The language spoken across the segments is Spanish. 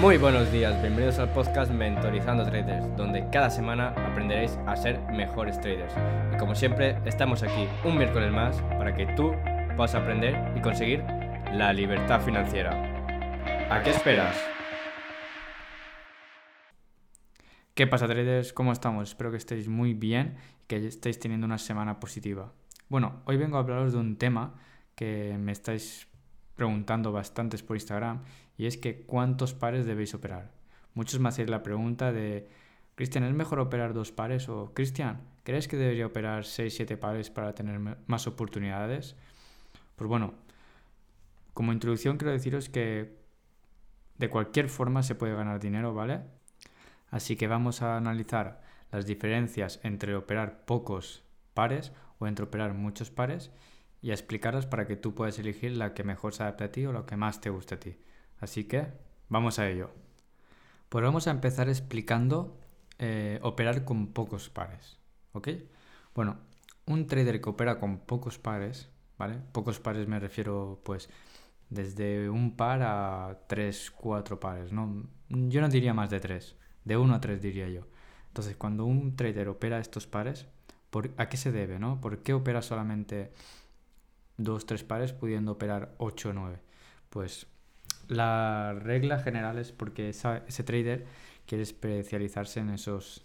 Muy buenos días, bienvenidos al podcast Mentorizando Traders, donde cada semana aprenderéis a ser mejores traders. Y como siempre, estamos aquí un miércoles más para que tú puedas aprender y conseguir la libertad financiera. ¿A qué esperas? ¿Qué pasa traders? ¿Cómo estamos? Espero que estéis muy bien y que estéis teniendo una semana positiva. Bueno, hoy vengo a hablaros de un tema que me estáis preguntando bastantes por Instagram y es que ¿cuántos pares debéis operar? Muchos me hacéis la pregunta de Cristian, ¿es mejor operar dos pares? O Cristian, ¿crees que debería operar 6-7 pares para tener más oportunidades? Pues bueno, como introducción quiero deciros que de cualquier forma se puede ganar dinero, ¿vale? Así que vamos a analizar las diferencias entre operar pocos pares o entre operar muchos pares y a explicarlas para que tú puedas elegir la que mejor se adapte a ti o la que más te guste a ti. Así que vamos a ello. Pues vamos a empezar explicando eh, operar con pocos pares. ¿Ok? Bueno, un trader que opera con pocos pares, ¿vale? Pocos pares me refiero pues desde un par a tres, cuatro pares, ¿no? Yo no diría más de tres, de uno a tres diría yo. Entonces, cuando un trader opera estos pares, ¿a qué se debe, no? ¿Por qué opera solamente dos, tres pares pudiendo operar ocho o nueve? Pues la regla general es porque ese trader quiere especializarse en esos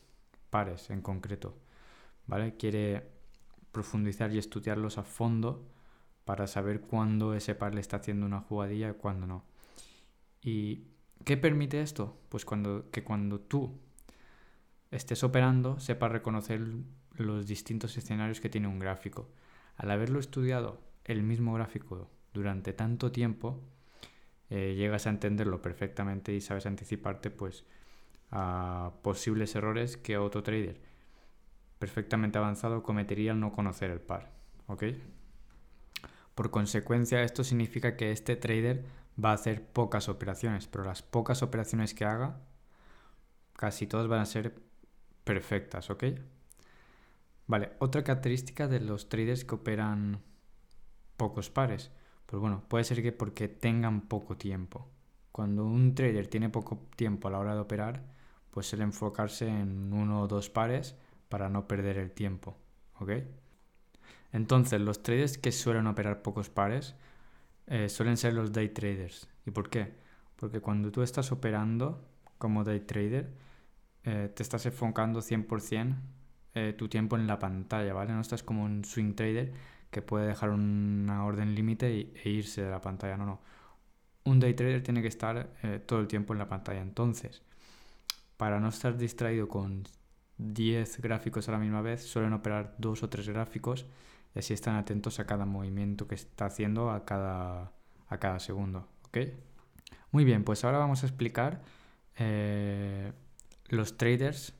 pares en concreto, ¿vale? Quiere profundizar y estudiarlos a fondo para saber cuándo ese par le está haciendo una jugadilla y cuándo no. ¿Y qué permite esto? Pues cuando, que cuando tú estés operando sepas reconocer los distintos escenarios que tiene un gráfico. Al haberlo estudiado el mismo gráfico durante tanto tiempo, eh, llegas a entenderlo perfectamente y sabes anticiparte pues a posibles errores que otro trader perfectamente avanzado cometería al no conocer el par. Por consecuencia, esto significa que este trader va a hacer pocas operaciones, pero las pocas operaciones que haga, casi todas van a ser perfectas. Vale, otra característica de los traders que operan pocos pares. Pues bueno, puede ser que porque tengan poco tiempo. Cuando un trader tiene poco tiempo a la hora de operar, pues suele enfocarse en uno o dos pares para no perder el tiempo. ¿Ok? Entonces, los traders que suelen operar pocos pares eh, suelen ser los day traders. ¿Y por qué? Porque cuando tú estás operando como day trader, eh, te estás enfocando 100% eh, tu tiempo en la pantalla, ¿vale? No estás como un swing trader que puede dejar una orden límite e irse de la pantalla. No, no. Un day trader tiene que estar eh, todo el tiempo en la pantalla. Entonces, para no estar distraído con 10 gráficos a la misma vez, suelen operar dos o tres gráficos y así están atentos a cada movimiento que está haciendo a cada, a cada segundo. Muy bien, pues ahora vamos a explicar eh, los traders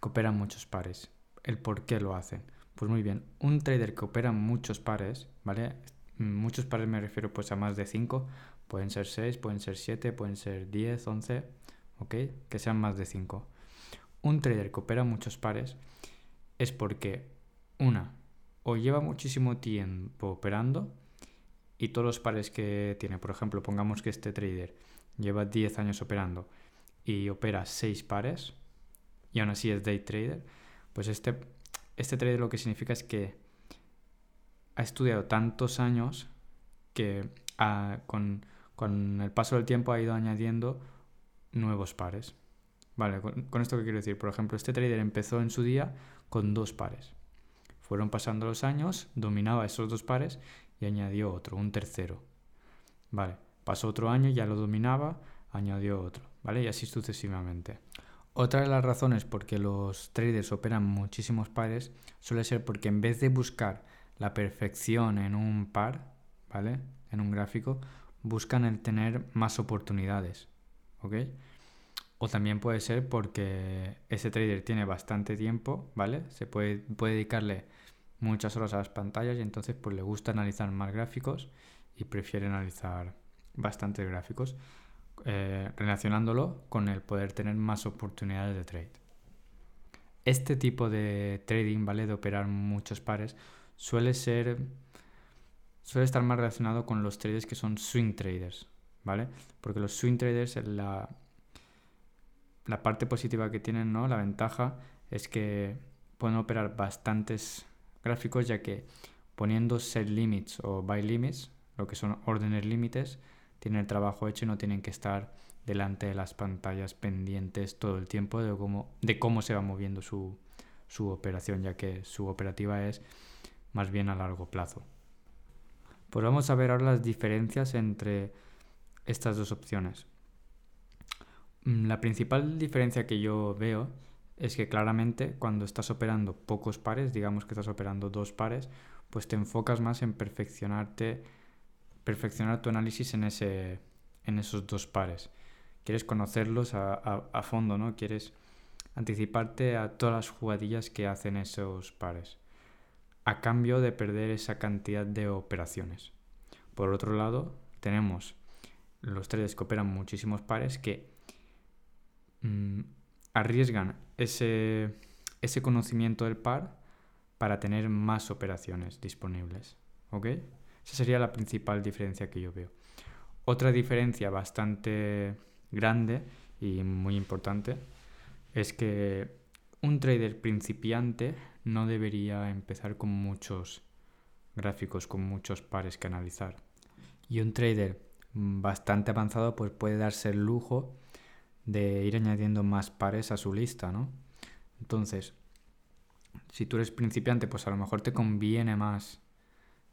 que operan muchos pares, el por qué lo hacen. Pues muy bien, un trader que opera muchos pares, ¿vale? Muchos pares me refiero pues a más de 5, pueden ser 6, pueden ser 7, pueden ser 10, 11, ¿ok? Que sean más de 5. Un trader que opera muchos pares es porque, una, o lleva muchísimo tiempo operando y todos los pares que tiene, por ejemplo, pongamos que este trader lleva 10 años operando y opera 6 pares y aún así es day trader, pues este este trader lo que significa es que ha estudiado tantos años que con, el paso del tiempo ha ido añadiendo nuevos pares. Vale, con, esto que quiero decir, por ejemplo, este trader empezó en su día con dos pares. Fueron pasando los años, dominaba esos dos pares y añadió otro, un tercero. Vale, pasó otro año, ya lo dominaba, añadió otro, ¿vale? Y así sucesivamente. Otra de las razones por que los traders operan muchísimos pares suele ser porque en vez de buscar la perfección en un par, ¿vale? En un gráfico, buscan el tener más oportunidades, ¿ok? O también puede ser porque ese trader tiene bastante tiempo, ¿vale? Se puede, puede dedicarle muchas horas a las pantallas y entonces pues le gusta analizar más gráficos y prefiere analizar bastantes gráficos. Eh, relacionándolo con el poder tener más oportunidades de trade. Este tipo de trading, ¿vale? De operar muchos pares, suele ser. suele estar más relacionado con los traders que son swing traders, ¿vale? Porque los swing traders, la, la parte positiva que tienen, ¿no? La ventaja es que pueden operar bastantes gráficos ya que poniendo set limits o buy limits, lo que son órdenes límites, tienen el trabajo hecho y no tienen que estar delante de las pantallas pendientes todo el tiempo de cómo, de cómo se va moviendo su, su operación, ya que su operativa es más bien a largo plazo. Pues vamos a ver ahora las diferencias entre estas dos opciones. Mm, la principal diferencia que yo veo es que claramente cuando estás operando pocos pares, digamos que estás operando dos pares, pues te enfocas más en perfeccionarte, perfeccionar tu análisis en, ese, en esos dos pares. Quieres conocerlos a, fondo, ¿no? Quieres anticiparte a todas las jugadillas que hacen esos pares, a cambio de perder esa cantidad de operaciones. Por otro lado, tenemos los traders que operan muchísimos pares que mm, arriesgan ese, ese conocimiento del par para tener más operaciones disponibles. ¿Ok? Esa sería la principal diferencia que yo veo. Otra diferencia bastante grande y muy importante es que un trader principiante no debería empezar con muchos gráficos, con muchos pares que analizar. Y un trader bastante avanzado pues puede darse el lujo de ir añadiendo más pares a su lista, ¿no? Entonces, si tú eres principiante, pues a lo mejor te conviene más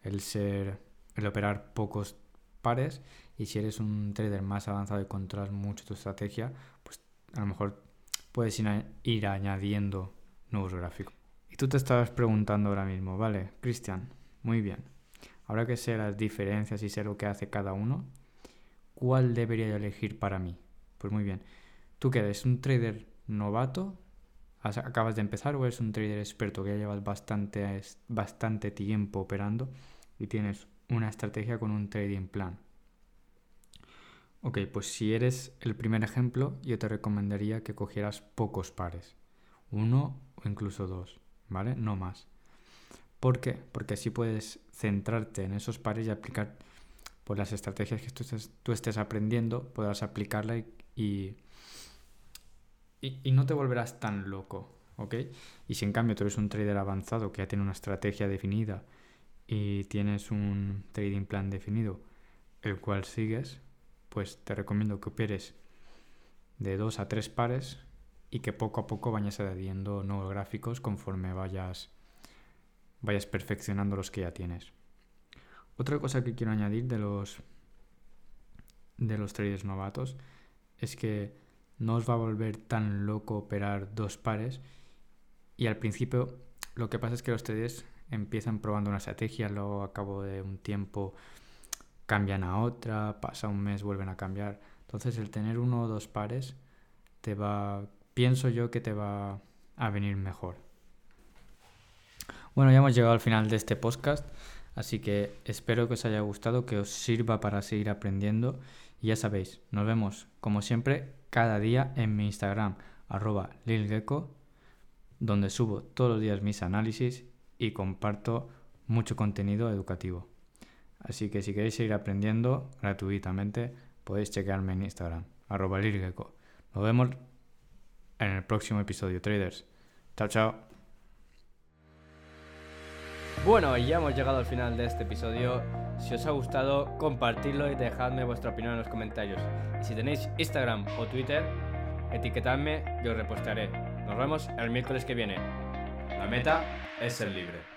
el ser, el operar pocos pares y si eres un trader más avanzado y controlas mucho tu estrategia, pues a lo mejor puedes ir añadiendo nuevos gráficos. Y tú te estabas preguntando ahora mismo, vale, Cristian, muy bien. Ahora que sé las diferencias y sé lo que hace cada uno, ¿cuál debería elegir para mí? Pues muy bien. ¿Tú qué eres? ¿Un trader novato? ¿Acabas de empezar o eres un trader experto que ya llevas bastante, bastante tiempo operando y tienes una estrategia con un trading plan? Ok, pues si eres el primer ejemplo, yo te recomendaría que cogieras pocos pares. Uno o incluso dos, ¿vale? No más. ¿Por qué? Porque así puedes centrarte en esos pares y aplicar pues, las estrategias que tú estés, aprendiendo, podrás aplicarla y, no te volverás tan loco, ¿ok? Y si en cambio tú eres un trader avanzado que ya tiene una estrategia definida y tienes un trading plan definido, el cual sigues, pues te recomiendo que operes de dos a tres pares y que poco a poco vayas añadiendo nuevos gráficos conforme vayas, vayas perfeccionando los que ya tienes. Otra cosa que quiero añadir de los, de los traders novatos es que no os va a volver tan loco operar dos pares y al principio lo que pasa es que los traders empiezan probando una estrategia, luego a cabo de un tiempo cambian a otra, pasa un mes, vuelven a cambiar. Entonces el tener uno o dos pares te va, pienso yo que te va a venir mejor. Bueno, ya hemos llegado al final de este podcast, así que espero que os haya gustado, que os sirva para seguir aprendiendo. Y ya sabéis, nos vemos como siempre cada día en mi Instagram, arroba lilgecko, donde subo todos los días mis análisis y comparto mucho contenido educativo. Así que si queréis seguir aprendiendo gratuitamente, podéis chequearme en Instagram, arroba Nos vemos en el próximo episodio, traders. Chao, chao. Bueno, ya hemos llegado al final de este episodio. Si os ha gustado, compartidlo y dejadme vuestra opinión en los comentarios. Y si tenéis Instagram o Twitter, etiquetadme y os repostaré. Nos vemos el miércoles que viene. La meta es ser libre.